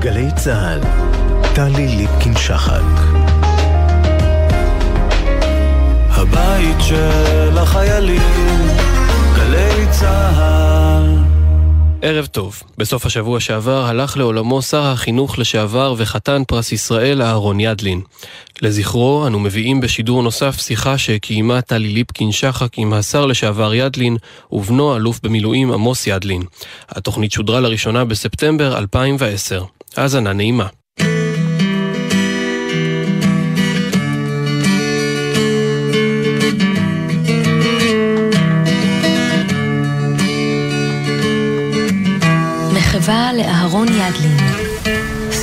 בגלי צה"ל, טלי ליפקין-שחק. הבית של החיילים, גלי צה"ל. ערב טוב. בסוף השבוע שעבר הלך לעולמו שר החינוך לשעבר וחתן פרס ישראל אהרון ידלין. לזכרו, אנו מביאים בשידור נוסף שיחה שקיימה טלי ליפקין שחק עם השר לשעבר ידלין ובנו אלוף במילואים עמוס ידלין. התוכנית שודרה לראשונה בספטמבר 2010. האזנה נעימה. מחווה לאהרון ידלין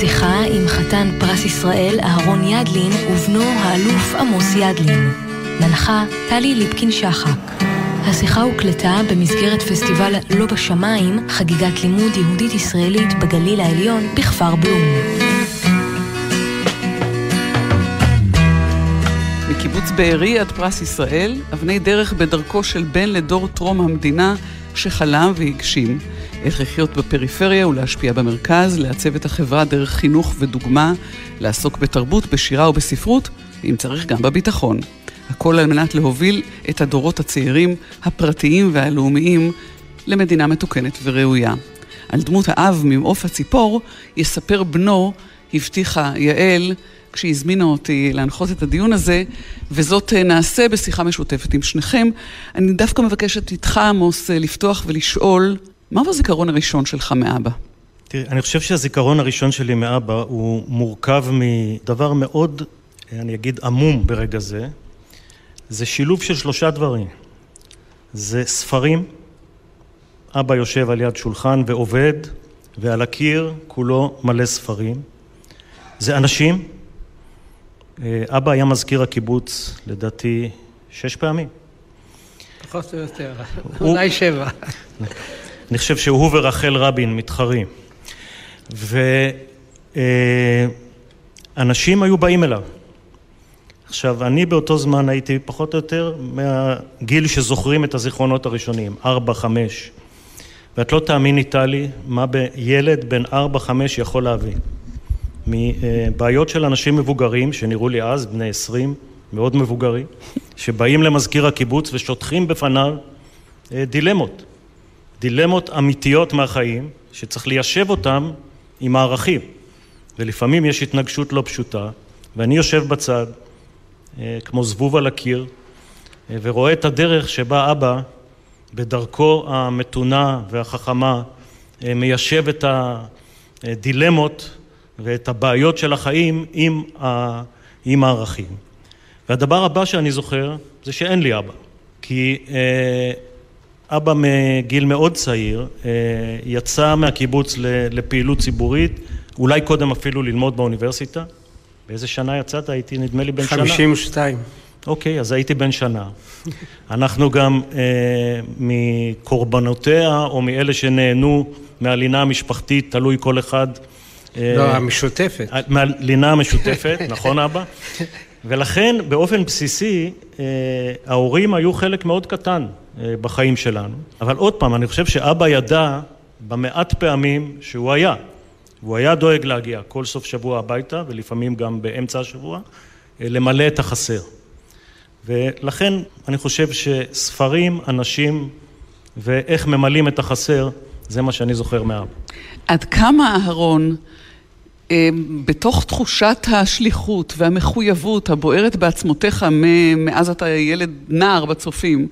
שיחה עם חתן פרס ישראל אהרון ידלין ובנו האלוף עמוס ידלין. מנחה טלי ליפקין-שחק. השיחה הוקלטה במסגרת פסטיבל לא בשמיים, חגיגת לימוד יהודית-ישראלית בגליל העליון בכפר בלום. מקיבוץ בארי עד פרס ישראל, אבני דרך בדרכו של בן לדור טרום המדינה שחלם והגשים. איך לחיות בפריפריה ולהשפיע במרכז, לעצב את החברה דרך חינוך ודוגמה, לעסוק בתרבות, בשירה ובספרות, ואם צריך גם בביטחון. הכל על מנת להוביל את הדורות הצעירים, הפרטיים והלאומיים, למדינה מתוקנת וראויה. על דמות האב ממעוף הציפור יספר בנו, הבטיחה יעל, כשהזמינה אותי להנחות את הדיון הזה, וזאת נעשה בשיחה משותפת עם שניכם. אני דווקא מבקשת איתך, עמוס, לפתוח ולשאול, מהו הזיכרון הראשון שלך מאבא? תראי, אני חושב שהזיכרון הראשון שלי מאבא הוא מורכב מדבר מאוד, אני אגיד, עמום ברגע זה. זה שילוב של שלושה דברים. זה ספרים, אבא יושב על יד שולחן ועובד, ועל הקיר כולו מלא ספרים. זה אנשים. אבא היה מזכיר הקיבוץ, לדעתי, שש פעמים. פחות או יותר, אולי שבע. אני חושב שהוא ורחל רבין מתחרים. ואנשים היו באים אליו. עכשיו, אני באותו זמן הייתי פחות או יותר מהגיל שזוכרים את הזיכרונות הראשונים, ארבע, חמש. ואת לא תאמיני, טלי, מה ילד בן ארבע, חמש יכול להבין. מבעיות של אנשים מבוגרים, שנראו לי אז, בני עשרים, מאוד מבוגרים, שבאים למזכיר הקיבוץ ושוטחים בפניו דילמות. דילמות אמיתיות מהחיים, שצריך ליישב אותם עם הערכים. ולפעמים יש התנגשות לא פשוטה, ואני יושב בצד, כמו זבוב על הקיר, ורואה את הדרך שבה אבא, בדרכו המתונה והחכמה, מיישב את הדילמות ואת הבעיות של החיים עם, ה... עם הערכים. והדבר הבא שאני זוכר זה שאין לי אבא, כי אבא מגיל מאוד צעיר יצא מהקיבוץ לפעילות ציבורית, אולי קודם אפילו ללמוד באוניברסיטה. באיזה שנה יצאת? הייתי נדמה לי בן שנה. חמישים ושתיים. אוקיי, אז הייתי בן שנה. אנחנו גם אה, מקורבנותיה או מאלה שנהנו מהלינה המשפחתית, תלוי כל אחד. אה, לא, המשותפת. מהלינה המשותפת, נכון אבא? ולכן באופן בסיסי אה, ההורים היו חלק מאוד קטן אה, בחיים שלנו. אבל עוד פעם, אני חושב שאבא ידע במעט פעמים שהוא היה. הוא היה דואג להגיע כל סוף שבוע הביתה, ולפעמים גם באמצע השבוע, למלא את החסר. ולכן אני חושב שספרים, אנשים ואיך ממלאים את החסר, זה מה שאני זוכר מאבא. עד כמה אהרון, בתוך תחושת השליחות והמחויבות הבוערת בעצמותיך מאז אתה ילד נער בצופים,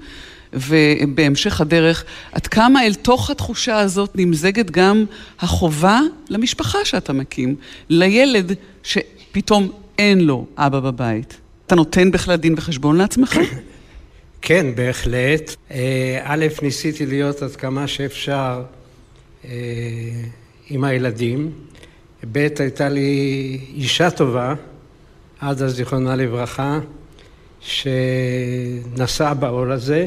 ובהמשך הדרך, עד כמה אל תוך התחושה הזאת נמזגת גם החובה למשפחה שאתה מקים, לילד שפתאום אין לו אבא בבית. אתה נותן בכלל דין וחשבון לעצמך? כן, בהחלט. א', ניסיתי להיות עד כמה שאפשר עם הילדים. ב', הייתה לי אישה טובה, עדה זיכרונה לברכה, שנשאה בעול הזה.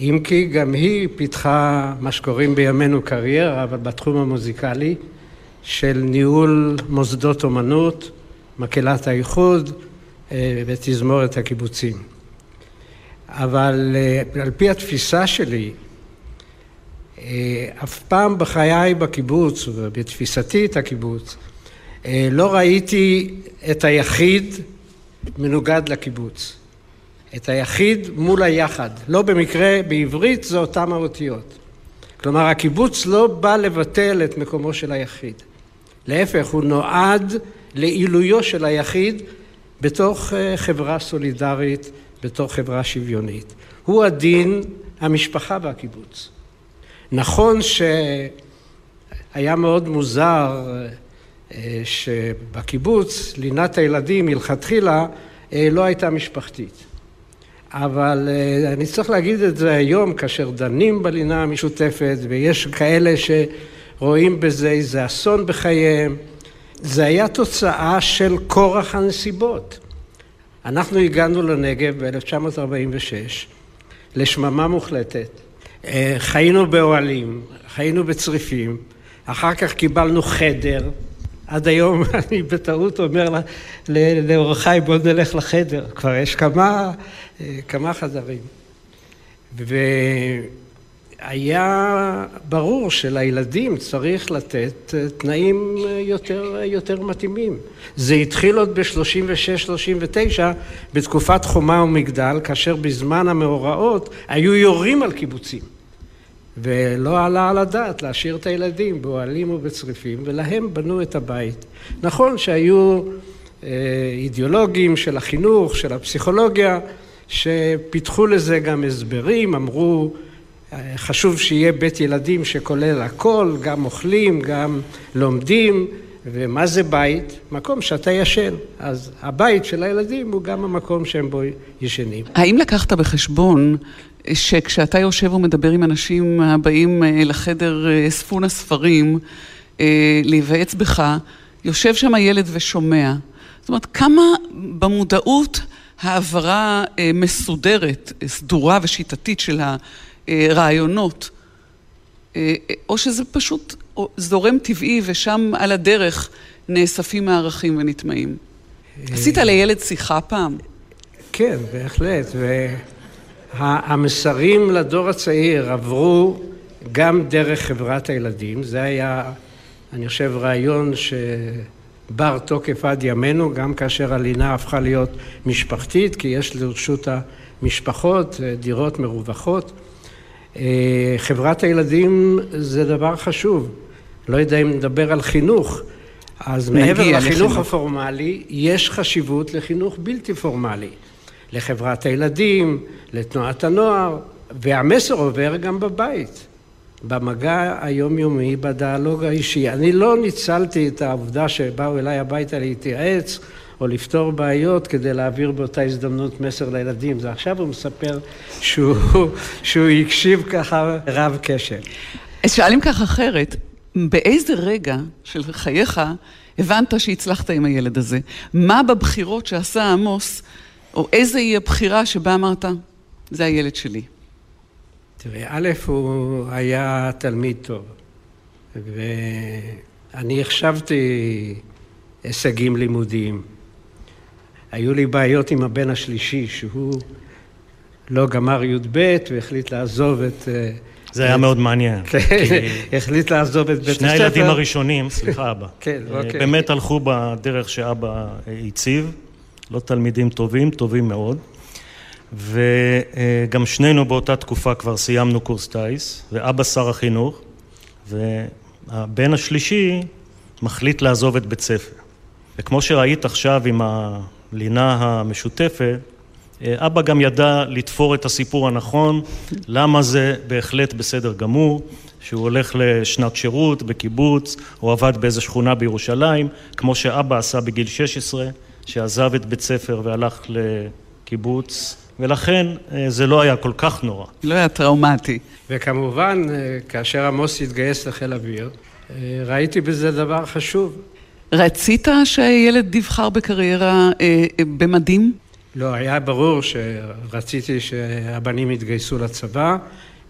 אם כי גם היא פיתחה מה שקוראים בימינו קריירה, אבל בתחום המוזיקלי, של ניהול מוסדות אומנות, מקהלת האיחוד ותזמורת הקיבוצים. אבל על פי התפיסה שלי, אף פעם בחיי בקיבוץ, ובתפיסתי את הקיבוץ, לא ראיתי את היחיד מנוגד לקיבוץ. את היחיד מול היחד. לא במקרה בעברית זה אותם האותיות. כלומר הקיבוץ לא בא לבטל את מקומו של היחיד. להפך, הוא נועד לעילויו של היחיד בתוך אה, חברה סולידרית, בתוך חברה שוויונית. הוא הדין המשפחה והקיבוץ. נכון שהיה מאוד מוזר אה, שבקיבוץ לינת הילדים מלכתחילה אה, לא הייתה משפחתית. אבל אני צריך להגיד את זה היום כאשר דנים בלינה המשותפת ויש כאלה שרואים בזה איזה אסון בחייהם זה היה תוצאה של כורח הנסיבות. אנחנו הגענו לנגב ב-1946 לשממה מוחלטת, אה, חיינו באוהלים, חיינו בצריפים, אחר כך קיבלנו חדר, עד היום אני בטעות אומר לאורחי בוא נלך לחדר, כבר יש כמה, אה, כמה חדרים. היה ברור שלילדים צריך לתת אה, תנאים אה, יותר, אה, יותר מתאימים. זה התחיל עוד ב-36-39 בתקופת חומה ומגדל, כאשר בזמן המאורעות היו יורים על קיבוצים. ולא עלה על הדעת להשאיר את הילדים באוהלים ובצריפים, ולהם בנו את הבית. נכון שהיו אידיאולוגים של החינוך, של הפסיכולוגיה, שפיתחו לזה גם הסברים, אמרו חשוב שיהיה בית ילדים שכולל הכל, גם אוכלים, גם לומדים, ומה זה בית? מקום שאתה ישן. אז הבית של הילדים הוא גם המקום שהם בו ישנים. האם לקחת בחשבון שכשאתה יושב ומדבר עם אנשים הבאים אה, לחדר אה, ספון הספרים, אה, להיוועץ בך, יושב שם הילד ושומע. זאת אומרת, כמה במודעות העברה מסודרת, סדורה ושיטתית של ה... אה, אה, או שזה פשוט זורם טבעי ושם על הדרך נאספים הערכים ונטמעים. עשית לילד שיחה פעם? כן, בהחלט. והמסרים לדור הצעיר עברו גם דרך חברת הילדים. זה היה, אני חושב, רעיון שבר תוקף עד ימינו, גם כאשר הלינה הפכה להיות משפחתית, כי יש לרשות המשפחות אה, דירות מרווחות. אה, חברת הילדים זה דבר חשוב. לא יודע אם נדבר על חינוך, אז מעבר לחינוך לחינוך הפורמלי, יש חשיבות לחינוך בלתי פורמלי. לחברת הילדים, לתנועת הנוער, והמסר עובר גם בבית, במגע היומיומי, בדיאלוג האישי. אני לא ניצלתי את העובדה שבאו אליי הביתה להתייעץ או לפתור בעיות כדי להעביר באותה הזדמנות מסר לילדים. זה עכשיו הוא מספר שהוא, שהוא הקשיב ככה רב קשב. אז שואלים כך אחרת, באיזה רגע של חייך הבנת שהצלחת עם הילד הזה? מה בבחירות שעשה עמוס, או איזה היא הבחירה שבה אמרת, זה הילד שלי? תראה, א', הוא היה תלמיד טוב, ואני החשבתי הישגים לימודיים. היו לי בעיות עם הבן השלישי, שהוא לא גמר י"ב והחליט לעזוב את... אה, זה היה מאוד מעניין. כן, החליט לעזוב את בית הספר. שני הילדים הראשונים, סליחה אבא, כן, אה, אוקיי. באמת הלכו בדרך שאבא הציב, לא תלמידים טובים, טובים מאוד. וגם שנינו באותה תקופה כבר סיימנו קורס טיס, ואבא שר החינוך, והבן השלישי מחליט לעזוב את בית ספר. וכמו שראית עכשיו עם הלינה המשותפת, אבא גם ידע לתפור את הסיפור הנכון, למה זה בהחלט בסדר גמור, שהוא הולך לשנת שירות בקיבוץ, או עבד באיזו שכונה בירושלים, כמו שאבא עשה בגיל 16, שעזב את בית ספר והלך לקיבוץ, ולכן אה, זה לא היה כל כך נורא. לא היה טראומטי. וכמובן, אה, כאשר עמוס התגייס לחיל אוויר, ראיתי בזה דבר חשוב. רצית שהילד יבחר בקריירה אה, אה, במדים? לא, היה ברור שרציתי שהבנים יתגייסו לצבא.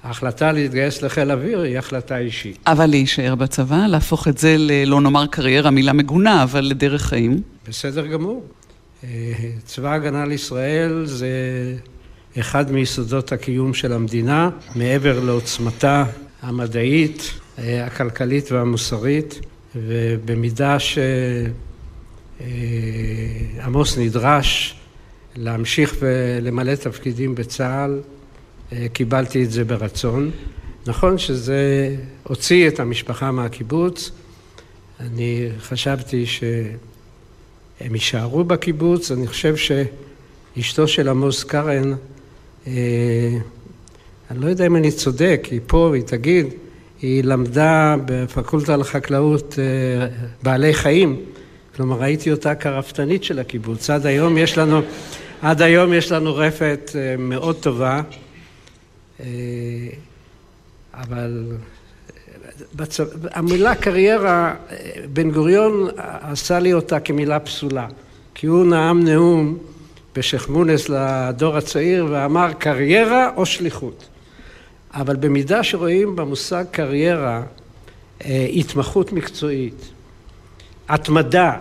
ההחלטה להתגייס לחיל אוויר היא החלטה אישית. אבל להישאר בצבא, להפוך את זה ל... לא נאמר קריירה, מילה מגונה, אבל לדרך חיים? בסדר גמור. אה, צבא הגנה לישראל זה אחד מיסודות הקיום של המדינה, מעבר לעוצמתה המדעית, הכלכלית והמוסרית, ובמידה שעמוס נדרש להמשיך ולמלא תפקידים בצה"ל, קיבלתי את זה ברצון. נכון שזה הוציא את המשפחה מהקיבוץ, אני חשבתי שהם יישארו בקיבוץ, אני חושב שאשתו של עמוס קרן, אה, אני לא יודע אם אני צודק, היא פה, היא תגיד, היא למדה בפקולטה לחקלאות אה, בעלי חיים, כלומר ראיתי אותה כרפתנית של הקיבוץ, עד היום יש לנו, עד היום יש לנו רפת אה, מאוד טובה. אבל המילה קריירה, בן גוריון עשה לי אותה כמילה פסולה, כי הוא נאם נאום בשייח' מונס לדור הצעיר ואמר קריירה או שליחות. אבל במידה שרואים במושג קריירה אה, התמחות מקצועית, התמדה,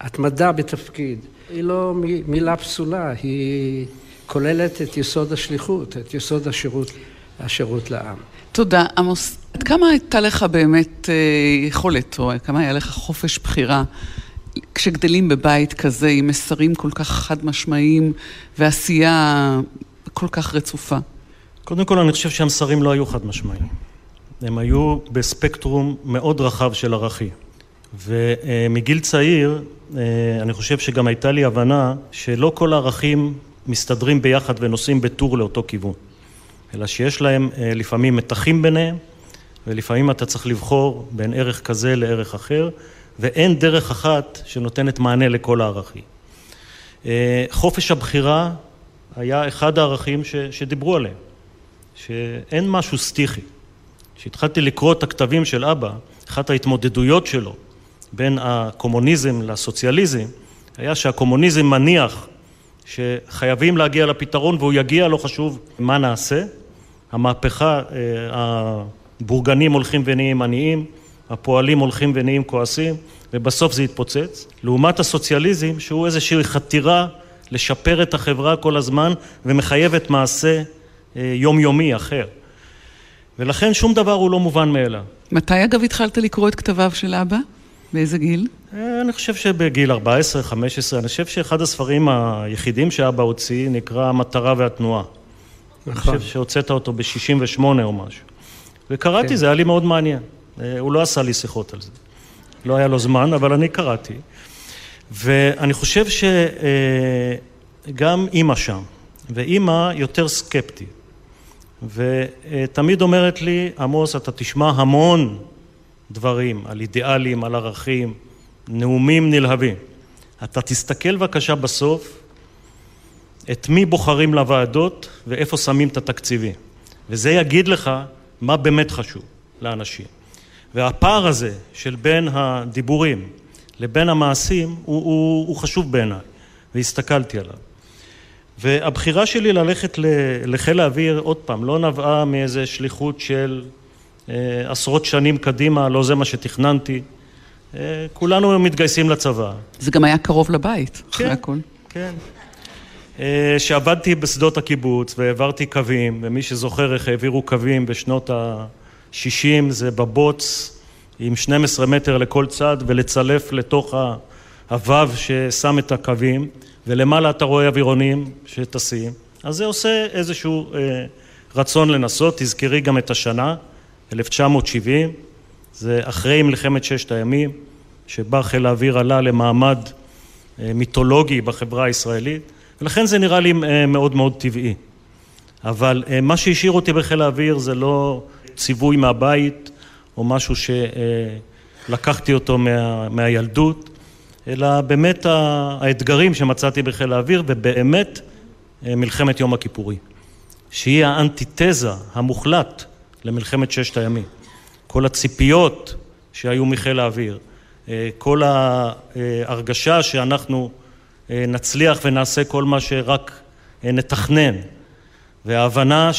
התמדה בתפקיד, היא לא מילה פסולה, היא כוללת את יסוד השליחות, את יסוד השירות, השירות לעם. תודה. עמוס, עד כמה הייתה לך באמת אה, יכולת, או כמה היה לך חופש בחירה כשגדלים בבית כזה עם מסרים כל כך חד משמעיים ועשייה כל כך רצופה? קודם כל, אני חושב שהמסרים לא היו חד משמעיים. הם היו בספקטרום מאוד רחב של ערכים. ומגיל צעיר, אה, אני חושב שגם הייתה לי הבנה שלא כל הערכים מסתדרים ביחד ונוסעים בטור לאותו כיוון. אלא שיש להם אה, לפעמים מתחים ביניהם, ולפעמים אתה צריך לבחור בין ערך כזה לערך אחר, ואין דרך אחת שנותנת מענה לכל הערכים. אה, חופש הבחירה היה אחד הערכים ש, שדיברו עליהם, שאין משהו סטיחי. כשהתחלתי לקרוא את הכתבים של אבא, אחת ההתמודדויות שלו בין הקומוניזם לסוציאליזם, היה שהקומוניזם מניח שחייבים להגיע לפתרון והוא יגיע, לא חשוב מה נעשה, המהפכה, אה, הבורגנים הולכים ונהיים עניים, הפועלים הולכים ונהיים כועסים, ובסוף זה יתפוצץ. לעומת הסוציאליזם, שהוא איזושהי חתירה לשפר את החברה כל הזמן, ומחייבת מעשה אה, יומיומי אחר. ולכן שום דבר הוא לא מובן מאליו. מתי אגב התחלת לקרוא את כתביו של אבא? באיזה גיל? אה, אני חושב שבגיל 14-15, אני חושב שאחד הספרים היחידים שאבא הוציא נקרא המטרה והתנועה. נכון. אני חושב שהוצאת אותו ב-68 או משהו. וקראתי, כן. זה היה לי מאוד מעניין. אה, הוא לא עשה לי שיחות על זה. לא היה לו זמן, אבל אני קראתי. ואני חושב שגם אימא שם, ואימא יותר סקפטית. ותמיד אומרת לי, עמוס, אתה תשמע המון דברים על אידיאלים, על ערכים, נאומים נלהבים. אתה תסתכל בבקשה בסוף את מי בוחרים לוועדות ואיפה שמים את התקציבים. וזה יגיד לך מה באמת חשוב לאנשים. והפער הזה של בין הדיבורים לבין המעשים הוא, הוא, הוא חשוב בעיניי, והסתכלתי עליו. והבחירה שלי ללכת לחיל האוויר, עוד פעם, לא נבעה מאיזה שליחות של אה, עשרות שנים קדימה, לא זה מה שתכננתי. אה, כולנו מתגייסים לצבא. זה גם היה קרוב לבית, אחרי כן, הכל. כן. אה, שעבדתי בשדות הקיבוץ והעברתי קווים, ומי זוכר איך העבירו קווים בשנות ה-60 זה בבוץ עם 12 מטר לכל צד ולצלף לתוך הוו ששם את הקווים, ולמעלה אתה רואה אווירונים שטסים, אז זה עושה איזשהו אה, רצון לנסות, תזכרי גם את השנה, 1970, זה אחרי מלחמת ששת הימים, שבה חיל האוויר עלה למעמד אה, מיתולוגי בחברה הישראלית, ולכן זה נראה לי אה, מאוד מאוד טבעי. אבל אה, מה שהשאיר אותי בחיל האוויר זה לא ציווי מהבית או משהו שלקחתי אותו מה, מהילדות, אלא באמת האתגרים שמצאתי בחיל האוויר ובאמת אה, מלחמת יום הכיפורים, שהיא האנטיתזה המוחלט למלחמת ששת הימים. כל הציפיות שהיו מחיל האוויר, כל ההרגשה שאנחנו אה, נצליח ונעשה כל מה שרק אה, נתכנן, וההבנה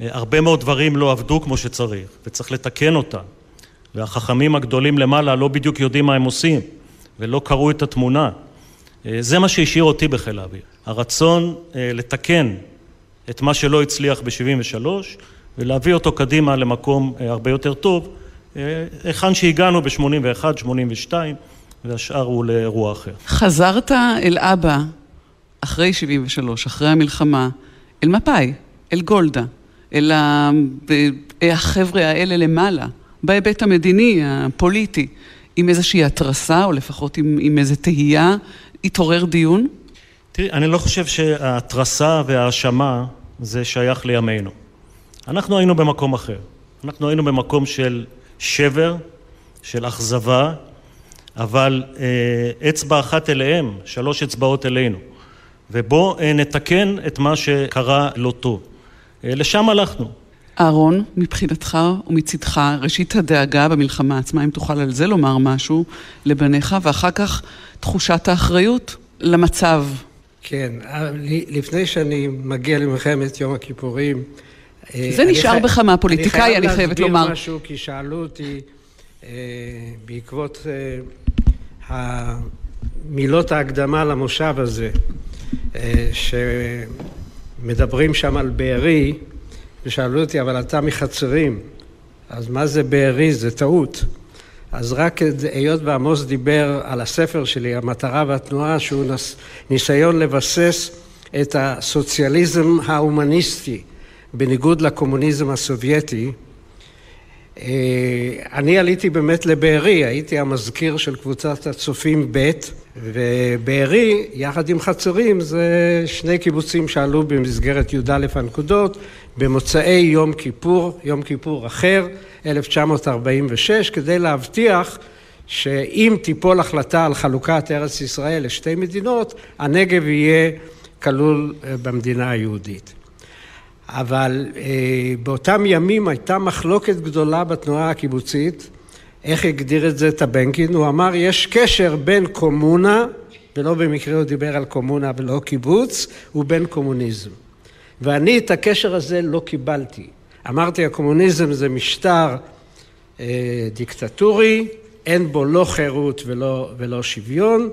שהרבה אה, מאוד דברים לא עבדו כמו שצריך, וצריך לתקן אותם, והחכמים הגדולים למעלה לא בדיוק יודעים מה הם עושים, ולא קראו את התמונה. זה מה שהשאיר אותי בחיל האוויר. הרצון לתקן את מה שלא הצליח ב-73, ולהביא אותו קדימה למקום הרבה יותר טוב, היכן שהגענו ב-81, 82, והשאר הוא לאירוע אחר. חזרת אל אבא אחרי 73, אחרי המלחמה, אל מפא"י, אל גולדה, אל החבר'ה האלה למעלה, בהיבט המדיני, הפוליטי, עם איזושהי התרסה, או לפחות עם, עם איזו תהייה, התעורר דיון? תראי, אני לא חושב שההתרסה וההאשמה זה שייך לימינו. אנחנו היינו במקום אחר. אנחנו היינו במקום של שבר, של אכזבה, אבל אה, אצבע אחת אליהם, שלוש אצבעות אלינו. ובואו אה, נתקן את מה שקרה לא טוב. אה, לשם הלכנו. אהרון, מבחינתך ומצדך, ראשית הדאגה במלחמה עצמה, אם תוכל על זה לומר משהו לבניך, ואחר כך תחושת האחריות למצב. כן, לפני שאני מגיע למלחמת יום הכיפורים... זה נשאר חי... בך מהפוליטיקאי, אני חייבת לומר. אני חייב להסביר משהו, כי שאלו אותי אה, בעקבות מילות ההקדמה למושב הזה, שמדברים שם על בארי, ושאלו אותי, אבל אתה מחצרים, אז מה זה בארי? זה טעות. אז רק היות ועמוס דיבר על הספר שלי, המטרה והתנועה, שהוא נס, ניסיון לבסס את הסוציאליזם ההומניסטי בניגוד לקומוניזם הסובייטי, אה, אני עליתי באמת לבארי, הייתי המזכיר של קבוצת הצופים ב', ובארי, יחד עם חצרים, זה שני קיבוצים שעלו במסגרת י"א הנקודות, במוצאי יום כיפור, יום כיפור אחר, 1946, כדי להבטיח שאם תיפול החלטה על חלוקת ארץ ישראל לשתי מדינות, הנגב יהיה כלול אה, במדינה היהודית. אבל אה, באותם ימים הייתה מחלוקת גדולה בתנועה הקיבוצית, איך הגדיר את זה טבנקין? הוא אמר, יש קשר בין קומונה, ולא במקרה הוא דיבר על קומונה ולא קיבוץ, ובין קומוניזם. ואני את הקשר הזה לא קיבלתי. אמרתי, הקומוניזם זה משטר אה, דיקטטורי, אין בו לא חירות ולא, ולא שוויון,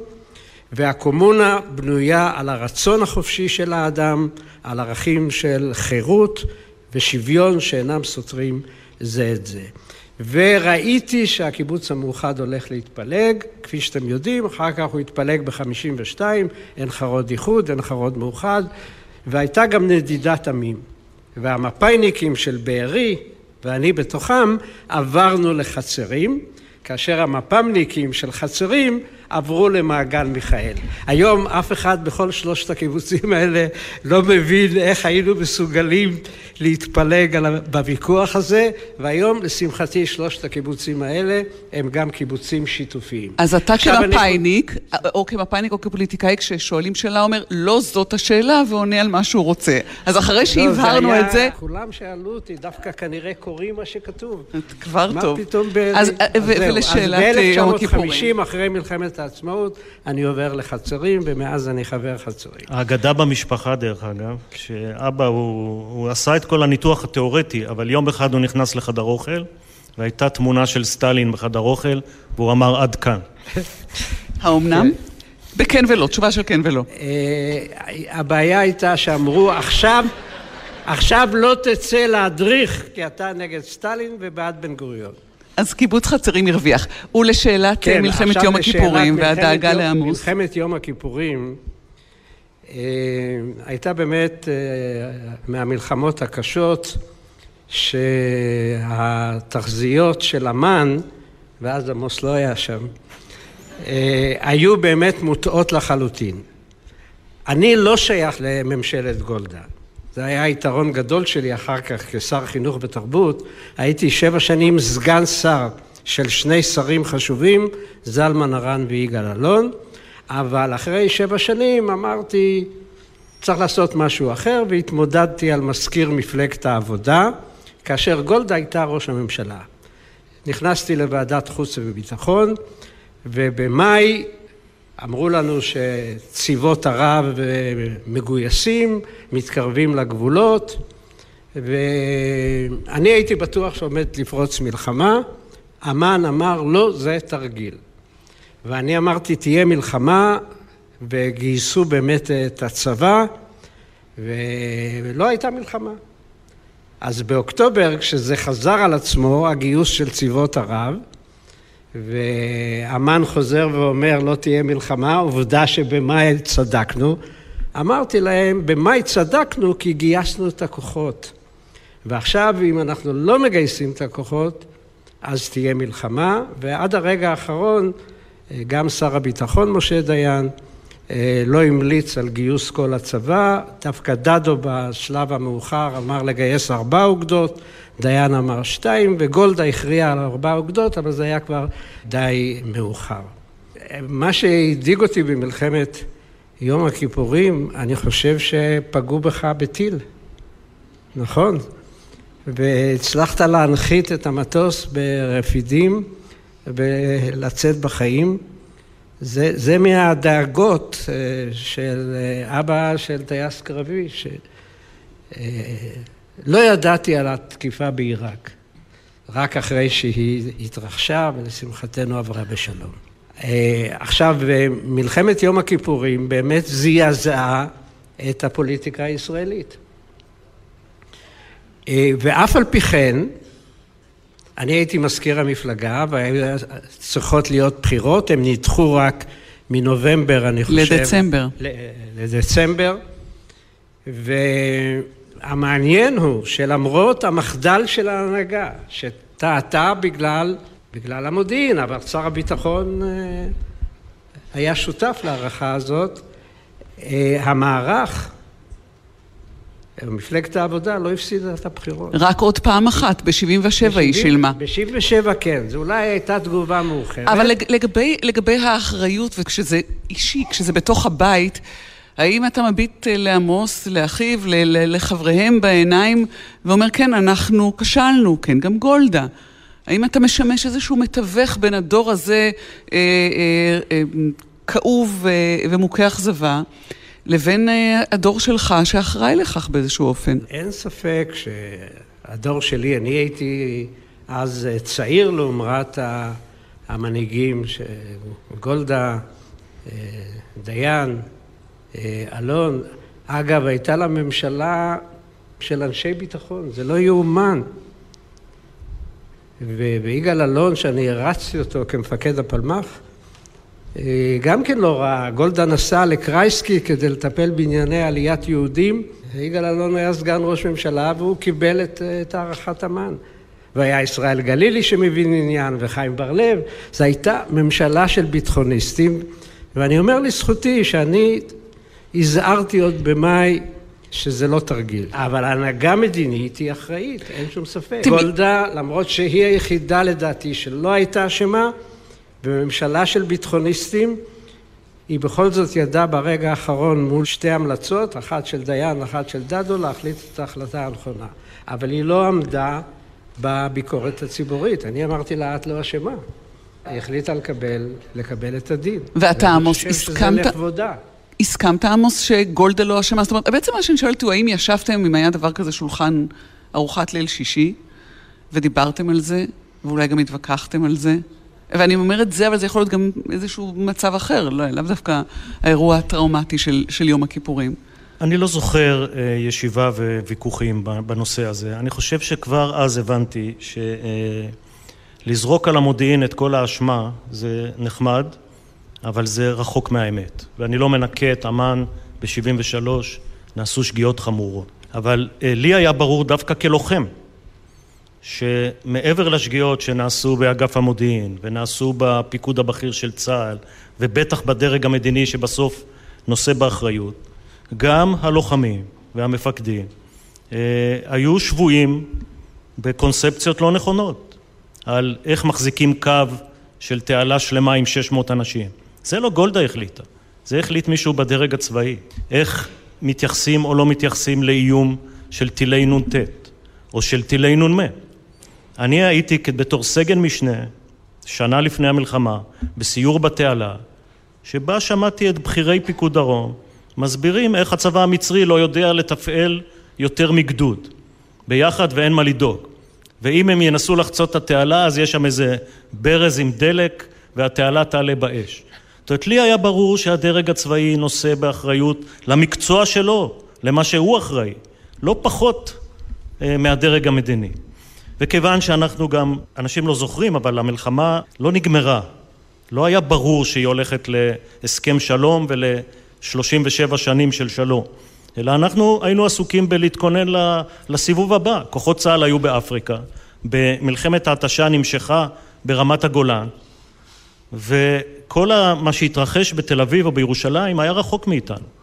והקומונה בנויה על הרצון החופשי של האדם, על ערכים של חירות ושוויון שאינם סותרים זה את זה. וראיתי שהקיבוץ המאוחד הולך להתפלג, כפי שאתם יודעים, אחר כך הוא התפלג ב-52, אין חרוד איחוד, אין חרוד מאוחד, והייתה גם נדידת עמים. והמפאיניקים של בארי, ואני בתוכם, עברנו לחצרים, כאשר המפ"מניקים של חצרים עברו למעגל מיכאל. היום אף אחד בכל שלושת הקיבוצים האלה לא מבין איך היינו מסוגלים להתפלג בוויכוח הזה, והיום לשמחתי שלושת הקיבוצים האלה הם גם קיבוצים שיתופיים. אז אתה כמפאיניק, אני... או כמפאיניק או כפוליטיקאי, כששואלים שאלה אומר, לא זאת השאלה, ועונה על מה שהוא רוצה. אז אחרי לא, שהבהרנו זה היה, את זה... כולם שאלו אותי, דווקא כנראה קוראים מה שכתוב. כבר מה טוב. מה פתאום ב... אז, אז ולשאלת יום הכיפורים. אז ב-1950, אחרי מלחמת העצמאות, אני עובר לחצרים, ומאז אני חבר חצרים. האגדה במשפחה, דרך אגב, שאבא, הוא, הוא עשה את כל הניתוח התיאורטי, אבל יום אחד הוא נכנס לחדר אוכל, והייתה תמונה של סטלין בחדר אוכל, והוא אמר עד כאן. האומנם? בכן ולא, תשובה של כן ולא. אה, הבעיה הייתה שאמרו, עכשיו, עכשיו לא תצא להדריך, כי אתה נגד סטלין ובעד בן גוריון. אז קיבוץ חצרים הרוויח. ולשאלת כן, מלחמת יום הכיפורים והדאגה לעמוס. מלחמת יום הכיפורים אה, הייתה באמת אה, מהמלחמות הקשות שהתחזיות של אמ"ן, ואז עמוס לא היה שם, אה, היו באמת מוטעות לחלוטין. אני לא שייך לממשלת גולדה. זה היה יתרון גדול שלי אחר כך כשר חינוך ותרבות. הייתי שבע שנים סגן שר של שני שרים חשובים, זלמן ארן ויגאל אלון, אבל אחרי שבע שנים אמרתי, צריך לעשות משהו אחר, והתמודדתי על מזכיר מפלגת העבודה, כאשר גולדה הייתה ראש הממשלה. נכנסתי לוועדת חוץ וביטחון, ובמאי אמרו לנו שצבאות ערב מגויסים, מתקרבים לגבולות, ואני הייתי בטוח שעומד לפרוץ מלחמה. אמ"ן אמר, לא, זה תרגיל. ואני אמרתי, תהיה מלחמה, וגייסו באמת את הצבא, ולא הייתה מלחמה. אז באוקטובר, כשזה חזר על עצמו, הגיוס של צבאות ערב, ואמן חוזר ואומר, לא תהיה מלחמה, עובדה שבמאי צדקנו. אמרתי להם, במאי צדקנו כי גייסנו את הכוחות. ועכשיו, אם אנחנו לא מגייסים את הכוחות, אז תהיה מלחמה, ועד הרגע האחרון, גם שר הביטחון משה דיין אה, לא המליץ על גיוס כל הצבא, דווקא דדו בשלב המאוחר אמר לגייס ארבע אוגדות, דיין אמר שתיים, וגולדה הכריעה על ארבע אוגדות, אבל זה היה כבר די מאוחר. מה שהדאיג אותי במלחמת יום הכיפורים, אני חושב שפגעו בך בטיל, נכון? והצלחת להנחית את המטוס ברפידים ולצאת בחיים. זה, זה מהדאגות אה, של אה, אבא של טייס קרבי, שלא אה, ידעתי על התקיפה בעיראק, רק אחרי שהיא התרחשה ולשמחתנו עברה בשלום. עכשיו, מלחמת יום הכיפורים באמת זעזעה את הפוליטיקה הישראלית. ואף על פי כן, אני הייתי מזכיר המפלגה והיו צריכות להיות בחירות, הן נדחו רק מנובמבר, אני חושב. לדצמבר. לדצמבר. והמעניין הוא שלמרות המחדל של ההנהגה, שטעתה בגלל, בגלל המודיעין, אבל שר הביטחון אה, היה שותף להערכה הזאת, אה, המערך מפלגת העבודה לא הפסידה את הבחירות. רק עוד פעם אחת, ב-77' היא שילמה. ב-77' כן, זו אולי הייתה תגובה מאוחרת. אבל לגבי, לגבי האחריות, וכשזה אישי, כשזה בתוך הבית, האם אתה מביט אה, לעמוס, לאחיו, לחבריהם בעיניים, ואומר, כן, אנחנו כשלנו, כן, גם גולדה. האם אתה משמש איזשהו מתווך בין הדור הזה אה, אה, אה, כאוב אה, ומוכה אכזבה? לבין אה, הדור שלך שאחראי לכך באיזשהו אופן. אין ספק שהדור שלי, אני הייתי אז אה, צעיר לעומרת המנהיגים, גולדה, אה, דיין, אלון. אגב, הייתה לה ממשלה של אנשי ביטחון, זה לא יאומן. ויגאל אלון, שאני הרצתי אותו כמפקד הפלמ"ח, אה, גם כן לא רע, גולדה נסעה לקרייסקי כדי לטפל בענייני עליית יהודים, יגאל אלון היה סגן ראש ממשלה והוא קיבל את, אה, את הערכת אמ"ן. והיה ישראל גלילי שמבין עניין וחיים בר-לב, זו הייתה ממשלה של ביטחוניסטים. ואני אומר לזכותי שאני הזהרתי עוד במאי שזה לא תרגיל, אבל הנהגה מדינית היא אחראית, אין שום ספק. גולדה, למרות שהיא היחידה לדעתי שלא הייתה אשמה, בממשלה של ביטחוניסטים, היא בכל זאת ידעה ברגע האחרון מול שתי המלצות, אחת של דיין, אחת של דדו, להחליט את ההחלטה הנכונה. אבל היא לא עמדה בביקורת הציבורית. אני אמרתי לה, את לא אשמה. היא החליטה לקבל, לקבל את הדין. ואתה, עמוס, הסכמת... הסכמת, עמוס, שגולדה לא אשמה? זאת אומרת, בעצם מה שאני שואלת הוא, האם ישבתם, אם היה דבר כזה שולחן ארוחת ליל שישי, ודיברתם על זה, ואולי גם התווכחתם על זה? ואני אומרת זה, אבל זה יכול להיות גם איזשהו מצב אחר, לא, לאו דווקא האירוע הטראומטי של, של יום הכיפורים. אני לא זוכר אה, ישיבה וויכוחים בנושא הזה. אני חושב שכבר אז הבנתי שלזרוק אה, על המודיעין את כל האשמה זה נחמד, אבל זה רחוק מהאמת. ואני לא מנקה את אמ"ן ב-73, נעשו שגיאות חמורות. אבל אה, לי היה ברור דווקא כלוחם, שמעבר לשגיאות שנעשו באגף המודיעין ונעשו בפיקוד הבכיר של צה"ל ובטח בדרג המדיני שבסוף נושא באחריות, גם הלוחמים והמפקדים אה, היו שבויים בקונספציות לא נכונות על איך מחזיקים קו של תעלה שלמה עם 600 אנשים. זה לא גולדה החליטה, זה החליט מישהו בדרג הצבאי. איך מתייחסים או לא מתייחסים לאיום של טילי נ"ט או של טילי נ"מ. אני הייתי בתור סגן משנה, שנה לפני המלחמה, בסיור בתעלה, שבה שמעתי את בכירי פיקוד דרום מסבירים איך הצבא המצרי לא יודע לתפעל יותר מגדוד, ביחד ואין מה לדאוג. ואם הם ינסו לחצות את התעלה אז יש שם איזה ברז עם דלק והתעלה תעלה באש. זאת אומרת, לי היה ברור שהדרג הצבאי נושא באחריות למקצוע שלו, למה שהוא אחראי, לא פחות מהדרג המדיני. וכיוון שאנחנו גם, אנשים לא זוכרים, אבל המלחמה לא נגמרה. לא היה ברור שהיא הולכת להסכם שלום ול-37 שנים של שלום. אלא אנחנו היינו עסוקים בלהתכונן לסיבוב הבא. כוחות צה"ל היו באפריקה, במלחמת ההתשה נמשכה ברמת הגולן, וכל מה שהתרחש בתל אביב או בירושלים היה רחוק מאיתנו.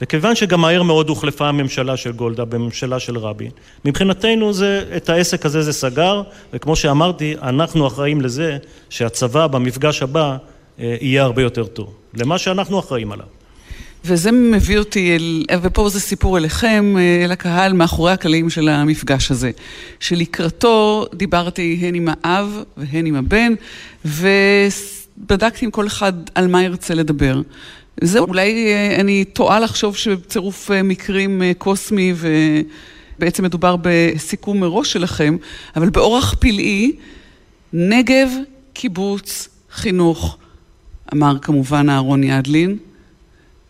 וכיוון שגם מהר מאוד הוחלפה הממשלה של גולדה בממשלה של רבין, מבחינתנו זה, את העסק הזה זה סגר, וכמו שאמרתי, אנחנו אחראים לזה שהצבא במפגש הבא אה, יהיה הרבה יותר טוב, למה שאנחנו אחראים עליו. וזה מביא אותי, אל, ופה זה סיפור אליכם, אה, אל הקהל, מאחורי הקלעים של המפגש הזה. שלקראתו דיברתי הן עם האב והן עם הבן, ובדקתי עם כל אחד על מה ירצה לדבר. זה אולי אה, אני טועה לחשוב שבצירוף אה, מקרים קוסמי ובעצם מדובר בסיכום מראש שלכם, אבל באורח פלאי, נגב, קיבוץ, חינוך, אמר כמובן אהרון ידלין.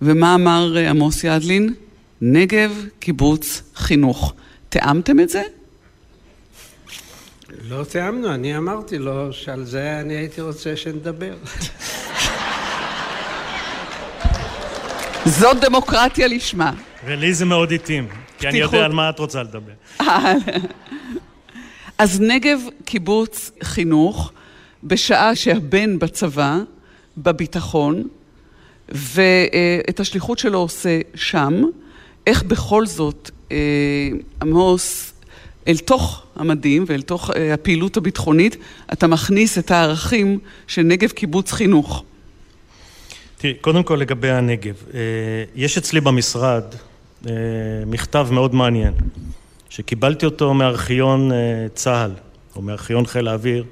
ומה אמר אה, עמוס ידלין? נגב, קיבוץ, חינוך. תיאמתם את זה? לא תיאמנו, אני אמרתי לו שעל זה אני הייתי רוצה שנדבר. זאת דמוקרטיה לשמה. ולי זה מאוד התאים, כי אני יודע על מה את רוצה לדבר. אז נגב, קיבוץ, חינוך, בשעה שהבן בצבא, בביטחון, ואת השליחות שלו עושה שם, איך בכל זאת אה, עמוס אל תוך המדים ואל תוך אה, הפעילות הביטחונית, אתה מכניס את הערכים של נגב קיבוץ חינוך. תראי, קודם כל לגבי הנגב, אה, יש אצלי במשרד מכתב מאוד מעניין, שקיבלתי אותו מארכיון צה"ל, או מארכיון חיל האוויר,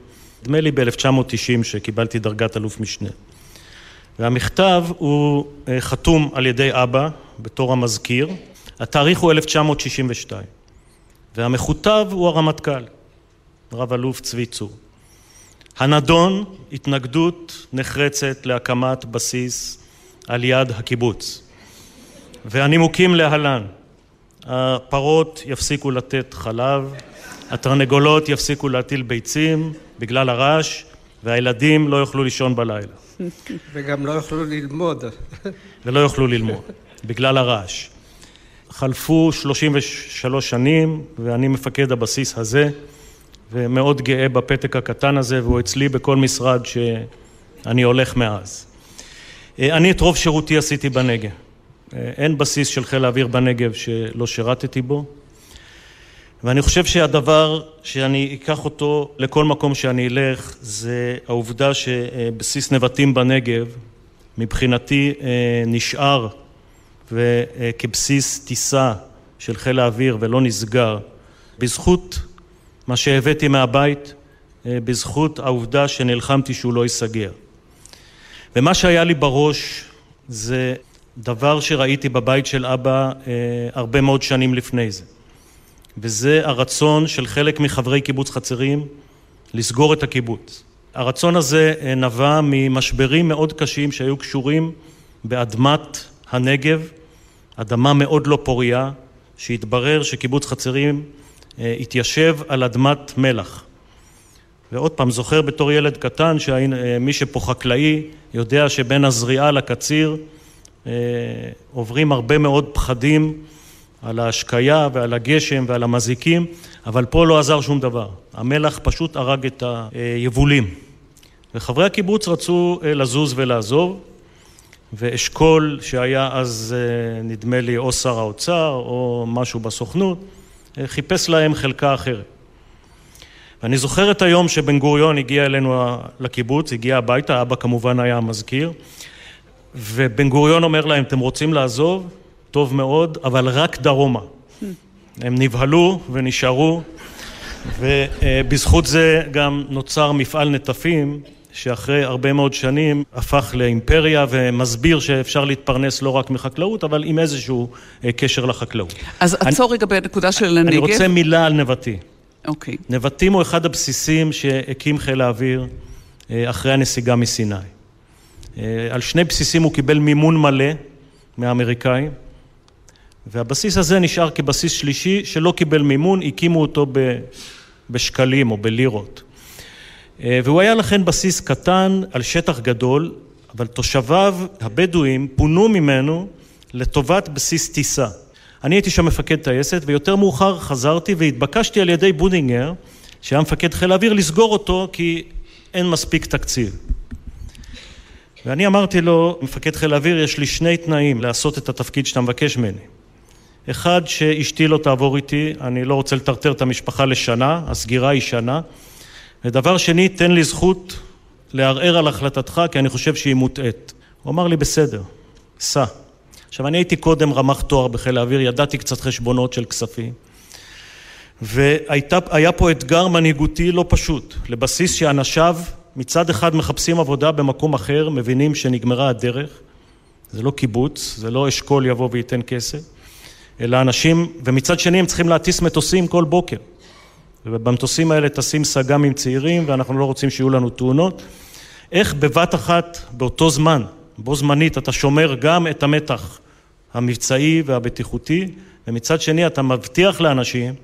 נדמה לי ב-1990 שקיבלתי דרגת אלוף משנה. והמכתב הוא אה, חתום על ידי אבא בתור המזכיר, התאריך הוא 1962 והמכותב הוא הרמטכ"ל, רב אלוף צבי צור. הנדון, התנגדות נחרצת להקמת בסיס על יד הקיבוץ והנימוקים להלן הפרות יפסיקו לתת חלב, התרנגולות יפסיקו להטיל ביצים בגלל הרעש והילדים לא יוכלו לישון בלילה וגם לא יוכלו ללמוד. ולא יוכלו ללמוד, בגלל הרעש. חלפו 33 שנים, ואני מפקד הבסיס הזה, ומאוד גאה בפתק הקטן הזה, והוא אצלי בכל משרד שאני הולך מאז. אני את רוב שירותי עשיתי בנגב. אין בסיס של חיל האוויר בנגב שלא שירתתי בו. ואני חושב שהדבר שאני אקח אותו לכל מקום שאני אלך זה העובדה שבסיס נבטים בנגב מבחינתי אה, נשאר וכבסיס טיסה של חיל האוויר ולא נסגר בזכות מה שהבאתי מהבית, אה, בזכות העובדה שנלחמתי שהוא לא ייסגר. ומה שהיה לי בראש זה דבר שראיתי בבית של אבא אה, הרבה מאוד שנים לפני זה. וזה הרצון של חלק מחברי קיבוץ חצרים לסגור את הקיבוץ. הרצון הזה אה, נבע ממשברים מאוד קשים שהיו קשורים באדמת הנגב, אדמה מאוד לא פוריה, שהתברר שקיבוץ חצרים התיישב על אדמת מלח. ועוד פעם, זוכר בתור ילד קטן שמי אה, שפה חקלאי יודע שבין הזריעה לקציר עוברים הרבה מאוד פחדים על ההשקיה ועל הגשם ועל המזיקים, אבל פה לא עזר שום דבר. המלח פשוט הרג את היבולים. וחברי הקיבוץ רצו אה, לזוז ולעזוב, ואשכול שהיה אז אה, נדמה לי או שר האוצר או משהו בסוכנות, אה, חיפש להם חלקה אחרת. ואני זוכר את היום שבן גוריון הגיע אלינו לקיבוץ, הגיע הביתה, אבא כמובן היה המזכיר, ובן גוריון אומר להם, אתם רוצים לעזוב? טוב מאוד, אבל רק דרומה. הם נבהלו ונשארו, ובזכות זה גם נוצר מפעל נטפים, שאחרי הרבה מאוד שנים הפך לאימפריה ומסביר שאפשר להתפרנס לא רק מחקלאות, אבל עם איזשהו אה, קשר לחקלאות. אז עצור רגע בנקודה של הנגב. אני רוצה מילה על נבטי. אוקיי. נבטים הוא אחד הבסיסים שהקים חיל האוויר אה, אחרי הנסיגה מסיני. אה, על שני בסיסים הוא קיבל מימון מלא מהאמריקאים. והבסיס הזה נשאר כבסיס שלישי שלא קיבל מימון, הקימו אותו בשקלים או בלירות. אה, והוא היה לכן בסיס קטן על שטח גדול, אבל תושביו הבדואים פונו ממנו לטובת בסיס טיסה. אני הייתי שם מפקד טייסת, ויותר מאוחר חזרתי והתבקשתי על ידי בודינגר, שהיה מפקד חיל האוויר, לסגור אותו כי אין מספיק תקציב. ואני אמרתי לו, מפקד חיל האוויר, יש לי שני תנאים לעשות את התפקיד שאתה מבקש ממני. אחד, שאשתי לא תעבור איתי, אני לא רוצה לטרטר את המשפחה לשנה, הסגירה היא שנה. ודבר שני, תן לי זכות לערער על החלטתך, כי אני חושב שהיא מוטעית. הוא אמר לי, בסדר, סע. עכשיו, אני הייתי קודם רמ"ח תואר בחיל האוויר, ידעתי קצת חשבונות של כספים. והיה פה אתגר מנהיגותי לא פשוט, לבסיס שאנשיו מצד אחד מחפשים עבודה במקום אחר, מבינים שנגמרה הדרך, זה לא קיבוץ, זה לא אשכול יבוא וייתן כסף, אלא אנשים, ומצד שני הם צריכים להטיס מטוסים כל בוקר. ובמטוסים האלה טסים סג"מים צעירים ואנחנו לא רוצים שיהיו לנו תאונות. איך בבת אחת, באותו זמן, בו זמנית, אתה שומר גם את המתח המבצעי והבטיחותי, ומצד שני אתה מבטיח לאנשים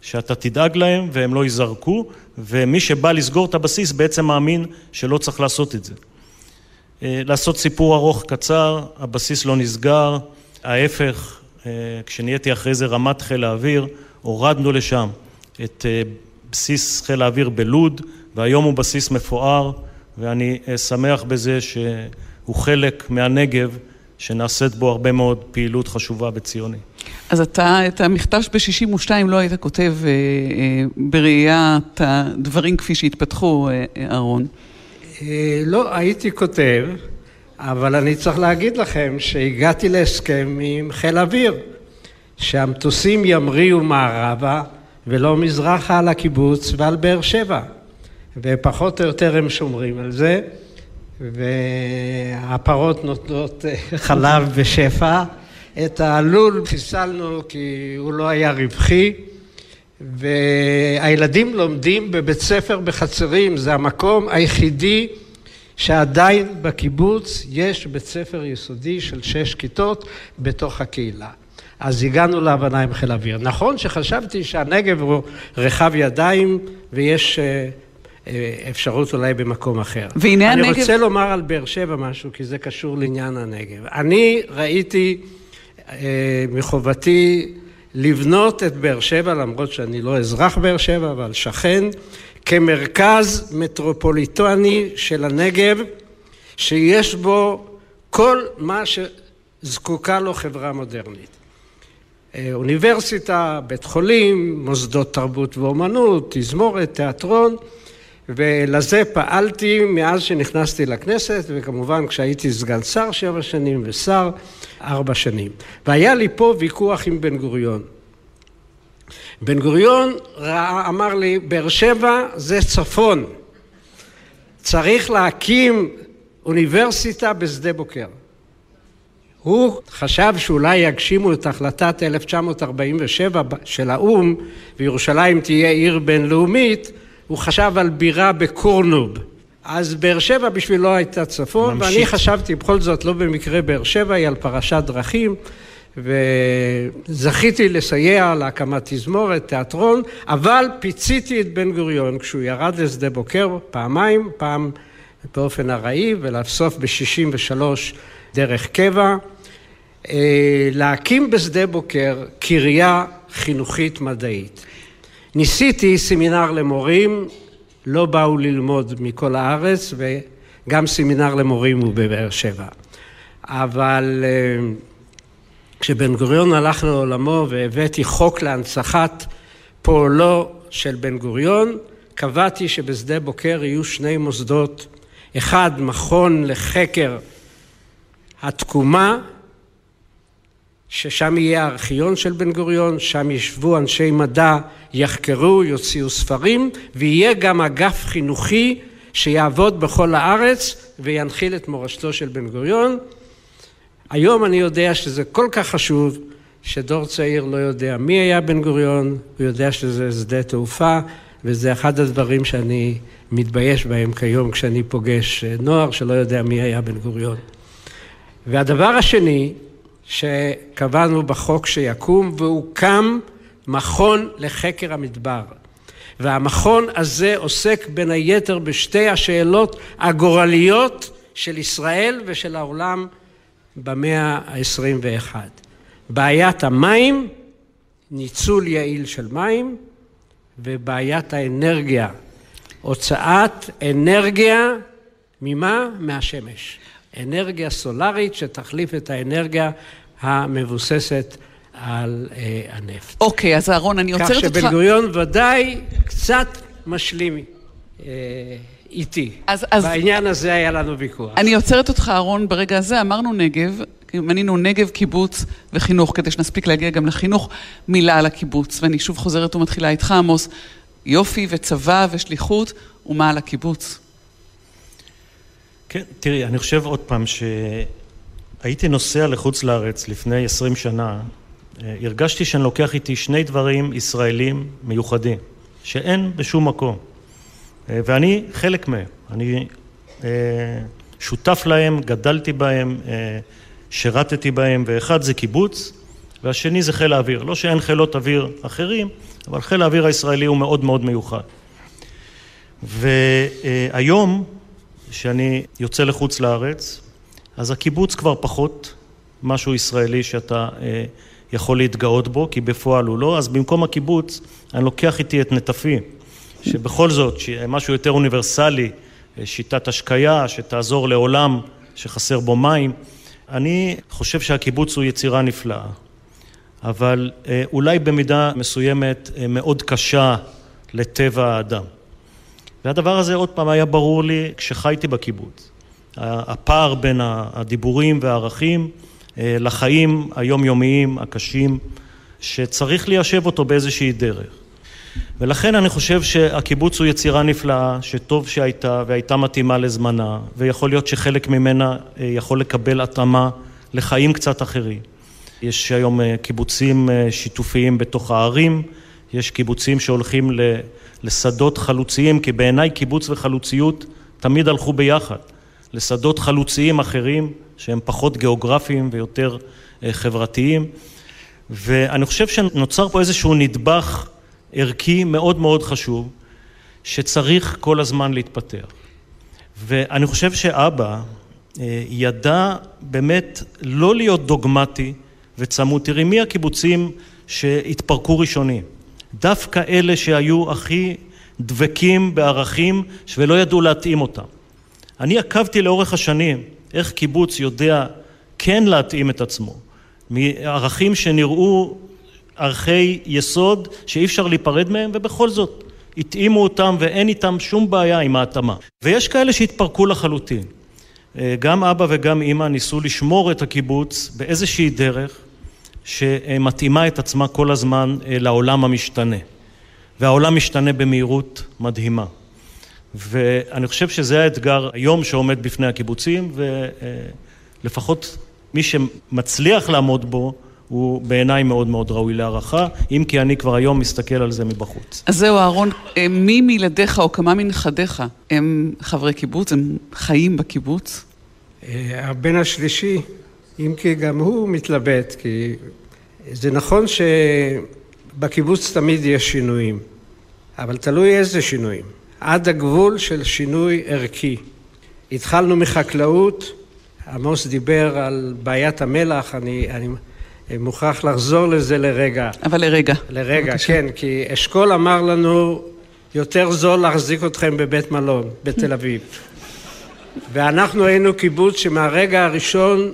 שאתה תדאג להם והם לא ייזרקו, ומי שבא לסגור את הבסיס בעצם מאמין שלא צריך לעשות את זה. אה, לעשות סיפור ארוך קצר, הבסיס לא נסגר, ההפך, אה, כשנהייתי אחרי זה רמת חיל האוויר, הורדנו לשם את אה, בסיס חיל האוויר בלוד, והיום הוא בסיס מפואר, ואני שמח בזה שהוא חלק מהנגב שנעשית בו הרבה מאוד פעילות חשובה וציונית. אז אתה את המכתב ב-62 לא היית כותב אה, אה, בראיית הדברים כפי שהתפתחו, אה, אהרון. לא, הייתי כותב, אבל אני צריך להגיד לכם שהגעתי להסכם עם חיל אוויר, שהמטוסים ימריאו מערבה ולא מזרחה על הקיבוץ ועל באר שבע, ופחות או יותר הם שומרים על זה. והפרות נותנות אה, חלב בשפע. את הלול חיסלנו כי הוא לא היה רווחי, והילדים לומדים בבית ספר בחצרים, זה המקום היחידי שעדיין בקיבוץ יש בית ספר יסודי של שש כיתות בתוך הקהילה. אז הגענו להבנה עם חיל אוויר. נכון שחשבתי שהנגב הוא רחב ידיים ויש אה, אה, אפשרות אולי במקום אחר. והנה אני הנגב... אני רוצה לומר על באר שבע משהו, כי זה קשור לעניין הנגב. אני ראיתי אה, מחובתי לבנות את באר שבע, למרות שאני לא אזרח באר שבע, אבל שכן, כמרכז מטרופוליטני של הנגב, שיש בו כל מה שזקוקה לו חברה מודרנית. אה, אוניברסיטה, בית חולים, מוסדות תרבות ואומנות, תזמורת, תיאטרון, ולזה פעלתי מאז שנכנסתי לכנסת, וכמובן כשהייתי סגן שר שבע שנים ושר ארבע שנים. והיה לי פה ויכוח עם בן גוריון. בן גוריון ראה, אמר לי, באר שבע זה צפון, צריך להקים אוניברסיטה בשדה בוקר. הוא חשב שאולי יגשימו את החלטת 1947 של האו"ם וירושלים תהיה עיר בינלאומית הוא חשב על בירה בקורנוב. אז באר שבע בשבילו הייתה צפון, ממשיך. ואני חשבתי בכל זאת לא במקרה באר שבע היא על פרשת דרכים, וזכיתי לסייע להקמת תזמורת, תיאטרון, אבל פיציתי את בן גוריון כשהוא ירד לשדה בוקר פעמיים, פעם באופן ארעי ולבסוף ב-63 דרך קבע, להקים בשדה בוקר קריה חינוכית מדעית. ניסיתי סמינר למורים, לא באו ללמוד מכל הארץ וגם סמינר למורים הוא בבאר שבע. אבל אה, כשבן גוריון הלך לעולמו והבאתי חוק להנצחת פועלו של בן גוריון, קבעתי שבשדה בוקר יהיו שני מוסדות, אחד מכון לחקר התקומה ששם יהיה הארכיון של בן גוריון, שם ישבו אנשי מדע, יחקרו, יוציאו ספרים, ויהיה גם אגף חינוכי שיעבוד בכל הארץ וינחיל את מורשתו של בן גוריון. היום אני יודע שזה כל כך חשוב, שדור צעיר לא יודע מי היה בן גוריון, הוא יודע שזה שדה תעופה, וזה אחד הדברים שאני מתבייש בהם כיום כשאני פוגש נוער שלא יודע מי היה בן גוריון. והדבר השני, שקבענו בחוק שיקום, והוקם מכון לחקר המדבר. והמכון הזה עוסק בין היתר בשתי השאלות הגורליות של ישראל ושל העולם במאה ה-21. בעיית המים, ניצול יעיל של מים, ובעיית האנרגיה, הוצאת אנרגיה ממה? מהשמש. אנרגיה סולארית שתחליף את האנרגיה המבוססת על אה, הנפט. אוקיי, אז אהרון, אני עוצרת אותך... כך שבן גוריון ודאי קצת משלים אה, איתי. אז, אז... בעניין הזה היה לנו ויכוח. אני עוצרת אותך, אהרון, ברגע הזה. אמרנו נגב, מנינו נגב, קיבוץ וחינוך, כדי שנספיק להגיע גם לחינוך. מילה על הקיבוץ, ואני שוב חוזרת ומתחילה איתך, עמוס. יופי וצבא ושליחות, ומה על הקיבוץ? כן, תראי, אני חושב עוד פעם שהייתי נוסע לחוץ לארץ לפני עשרים שנה, אה, הרגשתי שאני לוקח איתי שני דברים ישראלים מיוחדים, שאין בשום מקום. אה, ואני חלק מהם. אני אה, שותף להם, גדלתי בהם, שירתתי בהם, ואחד זה קיבוץ, והשני זה חיל האוויר. לא שאין חילות אוויר אחרים, אבל חיל האוויר הישראלי הוא מאוד מאוד מיוחד. והיום, כשאני יוצא לחוץ לארץ, אז הקיבוץ כבר פחות משהו ישראלי שאתה יכול להתגאות בו, כי בפועל הוא לא, אז במקום הקיבוץ אני לוקח איתי את נטפי, שבכל זאת, משהו יותר אוניברסלי, שיטת השקיה, שתעזור לעולם שחסר בו מים. אני חושב שהקיבוץ הוא יצירה נפלאה, אבל אה, אולי במידה מסוימת אה, מאוד קשה לטבע האדם. והדבר הזה עוד פעם היה ברור לי כשחייתי בקיבוץ. הפער בין הדיבורים והערכים אה, לחיים היומיומיים הקשים שצריך ליישב אותו באיזושהי דרך. ולכן אני חושב שהקיבוץ הוא יצירה נפלאה, שטוב שהייתה והייתה מתאימה לזמנה, ויכול להיות שחלק ממנה אה, יכול לקבל התאמה לחיים קצת אחרים. יש היום אה, קיבוצים שיתופיים בתוך הערים, יש קיבוצים שהולכים לשדות חלוציים, כי בעיניי קיבוץ וחלוציות תמיד הלכו ביחד. לשדות חלוציים אחרים שהם פחות גיאוגרפיים ויותר אה, חברתיים ואני חושב שנוצר פה איזשהו נדבך ערכי מאוד מאוד חשוב שצריך כל הזמן להתפתח ואני חושב שאבא אה, ידע באמת לא להיות דוגמטי וצמוד. תראי מי הקיבוצים שהתפרקו ראשונים? דווקא אלה שהיו הכי דבקים בערכים ולא ידעו להתאים אותם. אני עקבתי לאורך השנים איך קיבוץ יודע כן להתאים את עצמו מערכים שנראו ערכי יסוד שאי אפשר להיפרד מהם ובכל זאת התאימו אותם ואין איתם שום בעיה עם ההתאמה. ויש כאלה שהתפרקו לחלוטין. גם אבא וגם אימא ניסו לשמור את הקיבוץ באיזושהי דרך שמתאימה את עצמה כל הזמן לעולם המשתנה. והעולם משתנה במהירות מדהימה. ואני חושב שזה האתגר היום שעומד בפני הקיבוצים, ולפחות מי שמצליח לעמוד בו, הוא בעיניי מאוד מאוד ראוי להערכה, אם כי אני כבר היום מסתכל על זה מבחוץ. אז זהו, אהרון, אה, מי מילדיך או כמה מנכדיך הם חברי קיבוץ? הם חיים בקיבוץ? אה, הבן השלישי, אם כי גם הוא מתלבט, כי זה נכון שבקיבוץ תמיד יש שינויים, אבל תלוי איזה שינויים. עד הגבול של שינוי ערכי. התחלנו מחקלאות, עמוס דיבר על בעיית המלח, אני, אני מוכרח לחזור לזה לרגע. אבל לרגע. לרגע, בבקשה. כן, כי אשכול אמר לנו, יותר זול להחזיק אתכם בבית מלון, בתל אביב. ואנחנו היינו קיבוץ שמהרגע הראשון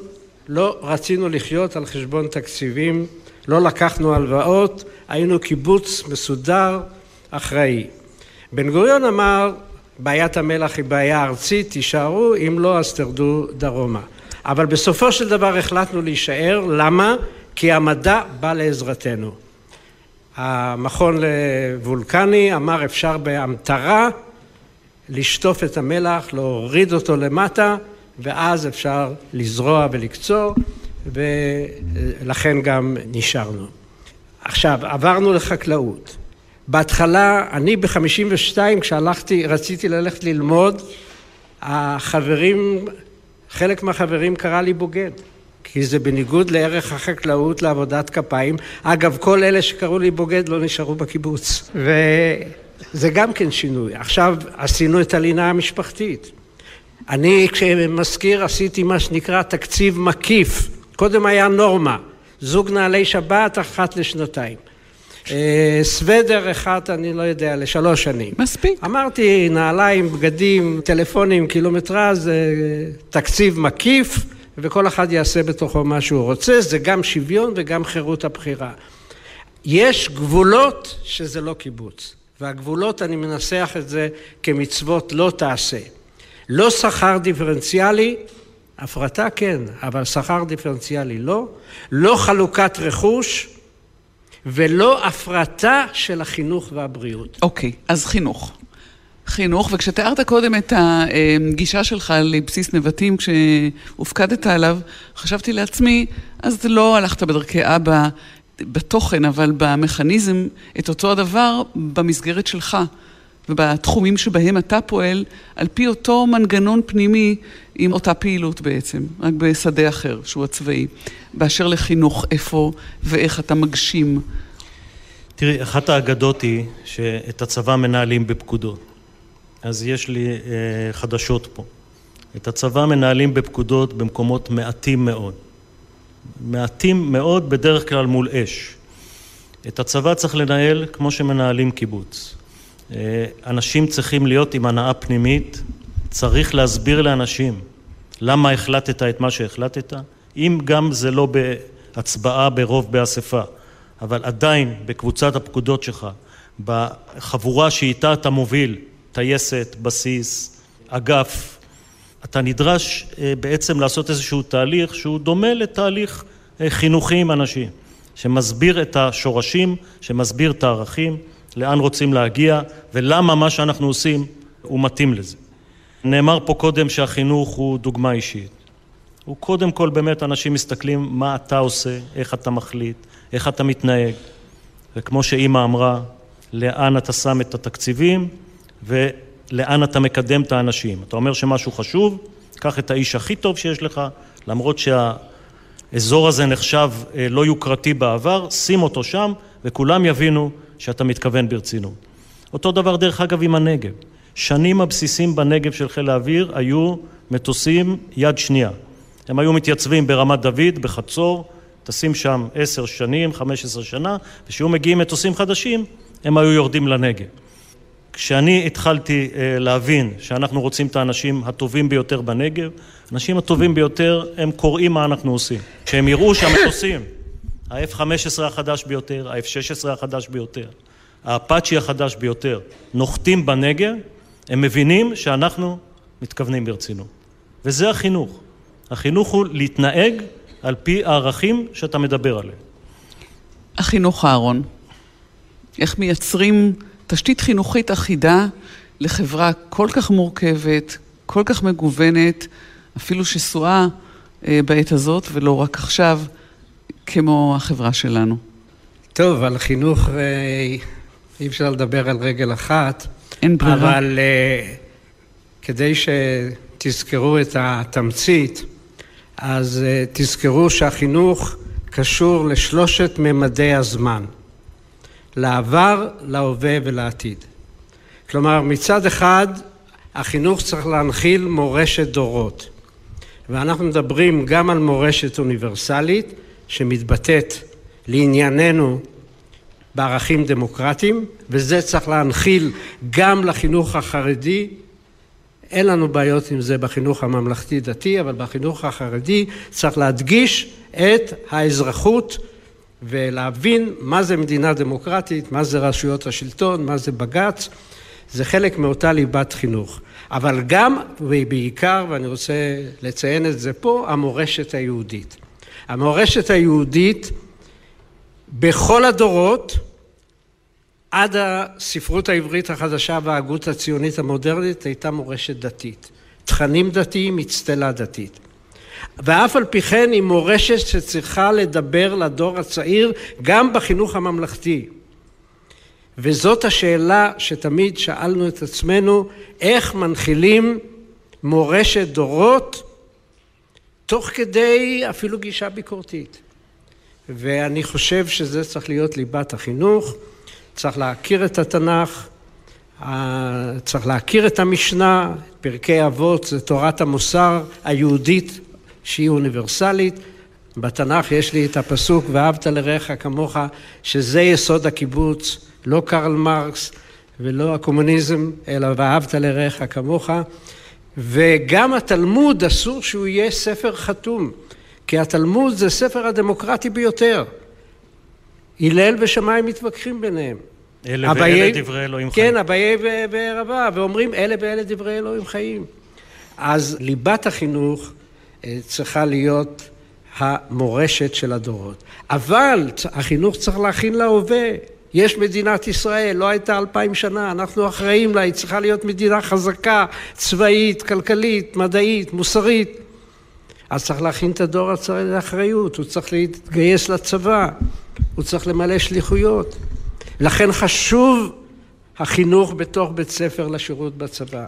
לא רצינו לחיות על חשבון תקציבים, לא לקחנו הלוואות, היינו קיבוץ מסודר, אחראי. בן גוריון אמר, בעיית המלח היא בעיה ארצית, תישארו, אם לא אז תרדו דרומה. אבל בסופו של דבר החלטנו להישאר, למה? כי המדע בא לעזרתנו. המכון לוולקני אמר אפשר בהמטרה לשטוף את המלח, להוריד אותו למטה, ואז אפשר לזרוע ולקצור, ולכן גם נשארנו. עכשיו, עברנו לחקלאות. בהתחלה, אני בחמישים ושתיים כשהלכתי, רציתי ללכת ללמוד, החברים, חלק מהחברים קרא לי בוגד. כי זה בניגוד לערך החקלאות לעבודת כפיים. אגב, כל אלה שקראו לי בוגד לא נשארו בקיבוץ. וזה גם כן שינוי. עכשיו עשינו את הלינה המשפחתית. אני כשמזכיר עשיתי מה שנקרא תקציב מקיף. קודם היה נורמה, זוג נעלי שבת אחת לשנתיים. אה, סוודר אחד, אני לא יודע, לשלוש שנים. מספיק. אמרתי, נעליים, בגדים, טלפונים, קילומטרז, תקציב מקיף, וכל אחד יעשה בתוכו מה שהוא רוצה, זה גם שוויון וגם חירות הבחירה. יש גבולות שזה לא קיבוץ, והגבולות, אני מנסח את זה כמצוות לא תעשה. לא שכר דיפרנציאלי, הפרטה כן, אבל שכר דיפרנציאלי לא, לא חלוקת רכוש ולא הפרטה של החינוך והבריאות. אוקיי, okay, אז חינוך. חינוך, וכשתיארת קודם את הגישה שלך לבסיס נבטים כשהופקדת עליו, חשבתי לעצמי, אז לא הלכת בדרכי אבא בתוכן, אבל במכניזם, את אותו הדבר במסגרת שלך. ובתחומים שבהם אתה פועל, על פי אותו מנגנון פנימי עם אותה פעילות בעצם, רק בשדה אחר, שהוא הצבאי. באשר לחינוך, איפה ואיך אתה מגשים. תראי, אחת האגדות היא שאת הצבא מנהלים בפקודות. אז יש לי אה, חדשות פה. את הצבא מנהלים בפקודות במקומות מעטים מאוד. מעטים מאוד, בדרך כלל מול אש. את הצבא צריך לנהל כמו שמנהלים קיבוץ. אה, אנשים צריכים להיות עם הנאה פנימית, צריך להסביר לאנשים למה החלטת את מה שהחלטת, אם גם זה לא בהצבעה ברוב באספה, אבל עדיין בקבוצת הפקודות שלך, בחבורה שאיתה אתה מוביל, טייסת, בסיס, אגף, אתה נדרש אה, בעצם לעשות איזשהו תהליך שהוא דומה לתהליך אה, חינוכי עם אנשים, שמסביר את השורשים, שמסביר את הערכים, לאן רוצים להגיע ולמה מה שאנחנו עושים הוא מתאים לזה. נאמר פה קודם שהחינוך הוא דוגמה אישית. הוא קודם כל באמת אנשים מסתכלים מה אתה עושה, איך אתה מחליט, איך אתה מתנהג. וכמו שאימא אמרה, לאן אתה שם את התקציבים ולאן אתה מקדם את האנשים. אתה אומר שמשהו חשוב, קח את האיש הכי טוב שיש לך, למרות שהאזור הזה נחשב אה, לא יוקרתי בעבר, שים אותו שם וכולם יבינו שאתה מתכוון ברצינות. אותו דבר דרך אגב עם הנגב. שנים הבסיסים בנגב של חיל האוויר היו מטוסים יד שנייה. הם היו מתייצבים ברמת דוד, בחצור, טסים שם עשר שנים, חמש עשרה שנה, וכשהיו מגיעים מטוסים חדשים, הם היו יורדים לנגב. כשאני התחלתי אה, להבין שאנחנו רוצים את האנשים הטובים ביותר בנגב, האנשים הטובים ביותר הם קוראים מה אנחנו עושים. כשהם יראו שהמטוסים ה-F-15 החדש ביותר, ה-F-16 החדש ביותר, האפאצ'י החדש ביותר, נוחתים בנגב, הם מבינים שאנחנו מתכוונים ברצינות. וזה החינוך. החינוך הוא להתנהג על פי הערכים שאתה מדבר עליהם. החינוך אהרון, איך מייצרים תשתית חינוכית אחידה לחברה כל כך מורכבת, כל כך מגוונת, אפילו שסועה אה, בעת הזאת ולא רק עכשיו. כמו החברה שלנו. טוב, על חינוך אה, אי אפשר לדבר על רגל אחת. אין ברירה. אבל אה, כדי שתזכרו את התמצית, אז אה, תזכרו שהחינוך קשור לשלושת ממדי הזמן. לעבר, להווה ולעתיד. כלומר, מצד אחד, החינוך צריך להנחיל מורשת דורות. ואנחנו מדברים גם על מורשת אוניברסלית, שמתבטאת לענייננו בערכים דמוקרטיים, וזה צריך להנחיל גם לחינוך החרדי. אין לנו בעיות עם זה בחינוך הממלכתי-דתי, אבל בחינוך החרדי צריך להדגיש את האזרחות ולהבין מה זה מדינה דמוקרטית, מה זה רשויות השלטון, מה זה בג"ץ, זה חלק מאותה ליבת חינוך. אבל גם ובעיקר, ואני רוצה לציין את זה פה, המורשת היהודית. המורשת היהודית בכל הדורות עד הספרות העברית החדשה וההגות הציונית המודרנית הייתה מורשת דתית. תכנים דתיים, אצטלה דתית. ואף על פי כן היא מורשת שצריכה לדבר לדור הצעיר גם בחינוך הממלכתי. וזאת השאלה שתמיד שאלנו את עצמנו, איך מנחילים מורשת דורות תוך כדי אפילו גישה ביקורתית. ואני חושב שזה צריך להיות ליבת החינוך, צריך להכיר את התנ"ך, צריך להכיר את המשנה, פרקי אבות זה תורת המוסר היהודית שהיא אוניברסלית. בתנ"ך יש לי את הפסוק ואהבת לרעך כמוך, שזה יסוד הקיבוץ, לא קרל מרקס ולא הקומוניזם, אלא ואהבת לרעך כמוך. וגם התלמוד אסור שהוא יהיה ספר חתום, כי התלמוד זה ספר הדמוקרטי ביותר. הלל ושמיים מתווכחים ביניהם. אלה אביי, ואלה דברי אלוהים חיים. כן, אביי ורבה, ואומרים אלה ואלה דברי אלוהים חיים. אז ליבת החינוך אה, צריכה להיות המורשת של הדורות. אבל החינוך צריך להכין להווה. יש מדינת ישראל, לא הייתה אלפיים שנה, אנחנו אחראים לה, היא צריכה להיות מדינה חזקה, צבאית, כלכלית, מדעית, מוסרית. אז צריך להכין את הדור לאחריות, הוא צריך להתגייס לצבא, הוא צריך למלא שליחויות. לכן חשוב החינוך בתוך בית ספר לשירות בצבא.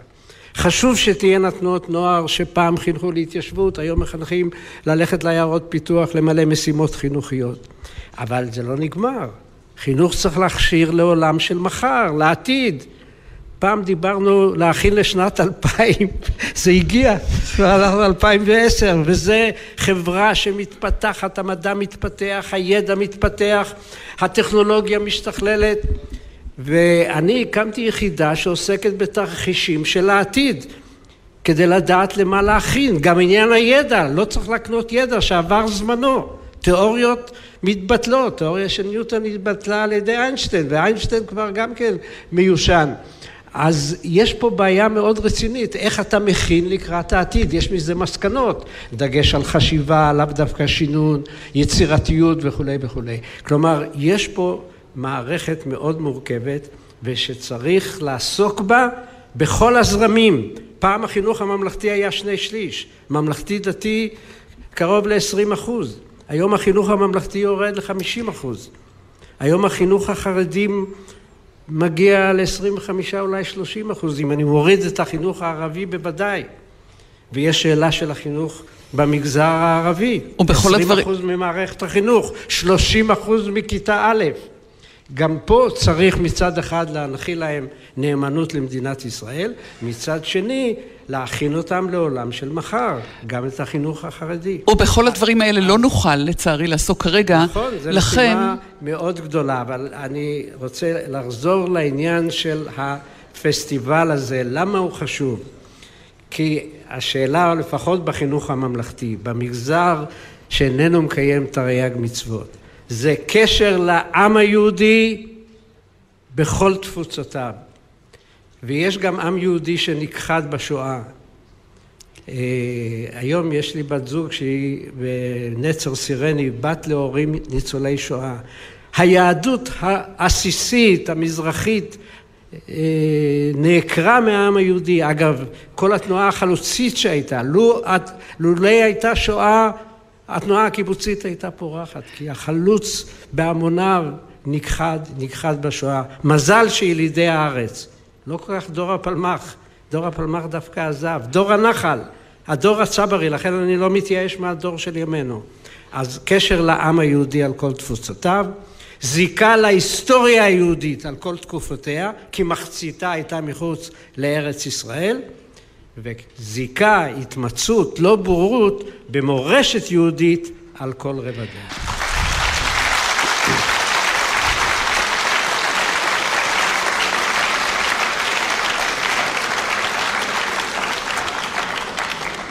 חשוב שתהיינה תנועות נוער שפעם חינכו להתיישבות, היום מחנכים ללכת לעיירות פיתוח, למלא משימות חינוכיות. אבל זה לא נגמר. חינוך צריך להכשיר לעולם של מחר, לעתיד. פעם דיברנו להכין לשנת 2000, זה הגיע, הלכנו 2010, וזה חברה שמתפתחת, המדע מתפתח, הידע מתפתח, הטכנולוגיה משתכללת, ואני הקמתי יחידה שעוסקת בתרחישים של העתיד, כדי לדעת למה להכין, גם עניין הידע, לא צריך להקנות ידע שעבר זמנו, תיאוריות מתבטלות, תיאוריה של ניוטון התבטלה על ידי איינשטיין, ואיינשטיין כבר גם כן מיושן. אז יש פה בעיה מאוד רצינית, איך אתה מכין לקראת העתיד, יש מזה מסקנות, דגש על חשיבה, לאו דווקא שינון, יצירתיות וכולי וכולי. כלומר, יש פה מערכת מאוד מורכבת ושצריך לעסוק בה בכל הזרמים. פעם החינוך הממלכתי היה שני שליש, ממלכתי דתי קרוב ל-20 אחוז. היום החינוך הממלכתי יורד ל-50 אחוז. היום החינוך החרדים מגיע ל-25 אולי 30 אחוז, אם אני מוריד את החינוך הערבי בוודאי. ויש שאלה של החינוך במגזר הערבי. ובכל הדברים... 20 אחוז ממערכת החינוך, 30 אחוז מכיתה א'. גם פה צריך מצד אחד להנחיל להם נאמנות למדינת ישראל, מצד שני להכין אותם לעולם של מחר, גם את החינוך החרדי. ובכל הדברים האלה לא נוכל לצערי לעסוק כרגע, נכון, זו לכן... משימה מאוד גדולה, אבל אני רוצה לחזור לעניין של הפסטיבל הזה, למה הוא חשוב? כי השאלה, לפחות בחינוך הממלכתי, במגזר שאיננו מקיים תרי"ג מצוות, זה קשר לעם היהודי בכל תפוצותיו. ויש גם עם יהודי שנכחד בשואה. אה, היום יש לי בת זוג שהיא בנצר סירני, בת להורים ניצולי שואה. היהדות העסיסית, המזרחית, אה, נעקרה מהעם היהודי. אגב, כל התנועה החלוצית שהייתה, לולא הייתה שואה התנועה הקיבוצית הייתה פורחת, כי החלוץ בהמוניו נכחד, נכחד בשואה. מזל שילידי הארץ, לא כל כך דור הפלמ"ח, דור הפלמ"ח דווקא עזב, דור הנחל, הדור הצברי, לכן אני לא מתייאש מהדור של ימינו. אז קשר לעם היהודי על כל תפוצותיו, זיקה להיסטוריה היהודית על כל תקופותיה, כי מחציתה הייתה מחוץ לארץ ישראל, וזיקה, התמצאות, לא בורות, במורשת יהודית על כל רבדיה.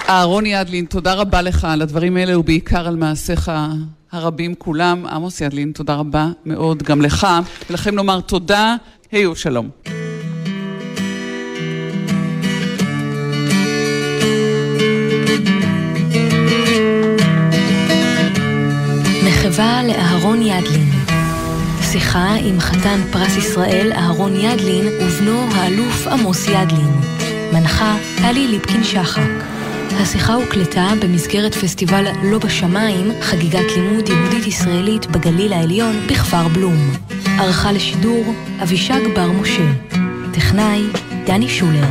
אהרון ידלין, תודה רבה לך על הדברים האלה ובעיקר על מעשיך הרבים כולם. עמוס ידלין, תודה רבה מאוד גם לך, ולכם נאמר תודה, היו שלום. מחווה לאהרון ידלין. שיחה עם חתן פרס ישראל אהרון ידלין ובנו האלוף עמוס ידלין. מנחה טלי ליפקין שחק. השיחה הוקלטה במסגרת פסטיבל לא בשמיים, חגיגת לימוד יהודית ישראלית בגליל העליון בכפר בלום. ערכה לשידור אבישג בר משה. טכנאי דני שולר.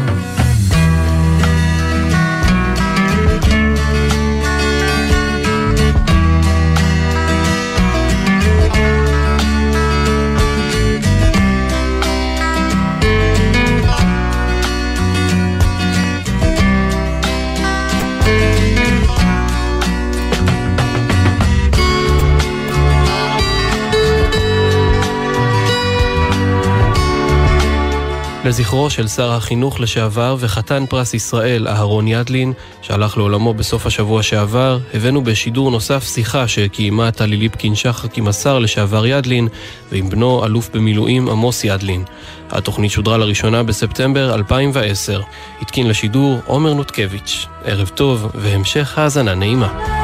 לזכרו של שר החינוך לשעבר וחתן פרס ישראל אהרון ידלין, שהלך לעולמו בסוף השבוע שעבר, הבאנו בשידור נוסף שיחה שקיימה טלי ליפקין שחק עם השר לשעבר ידלין ועם בנו אלוף במילואים עמוס ידלין. התוכנית שודרה לראשונה בספטמבר 2010. התקין לשידור עומר נותקביץ'. ערב טוב והמשך האזנה נעימה.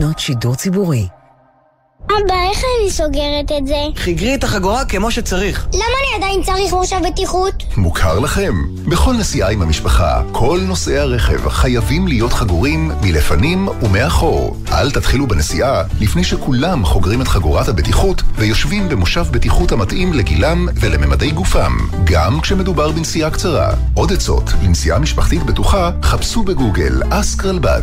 שנות שידור ציבורי. אבא, איך אני סוגרת את זה? חיגרי את החגורה כמו שצריך. למה אני עדיין צריך מושב בטיחות? מוכר לכם. בכל נסיעה עם המשפחה, כל נוסעי הרכב חייבים להיות חגורים מלפנים ומאחור. אל תתחילו בנסיעה לפני שכולם חוגרים את חגורת הבטיחות ויושבים במושב בטיחות המתאים לגילם ולממדי גופם, גם כשמדובר בנסיעה קצרה. עוד עצות לנסיעה משפחתית בטוחה, חפשו בגוגל אסקרלבד.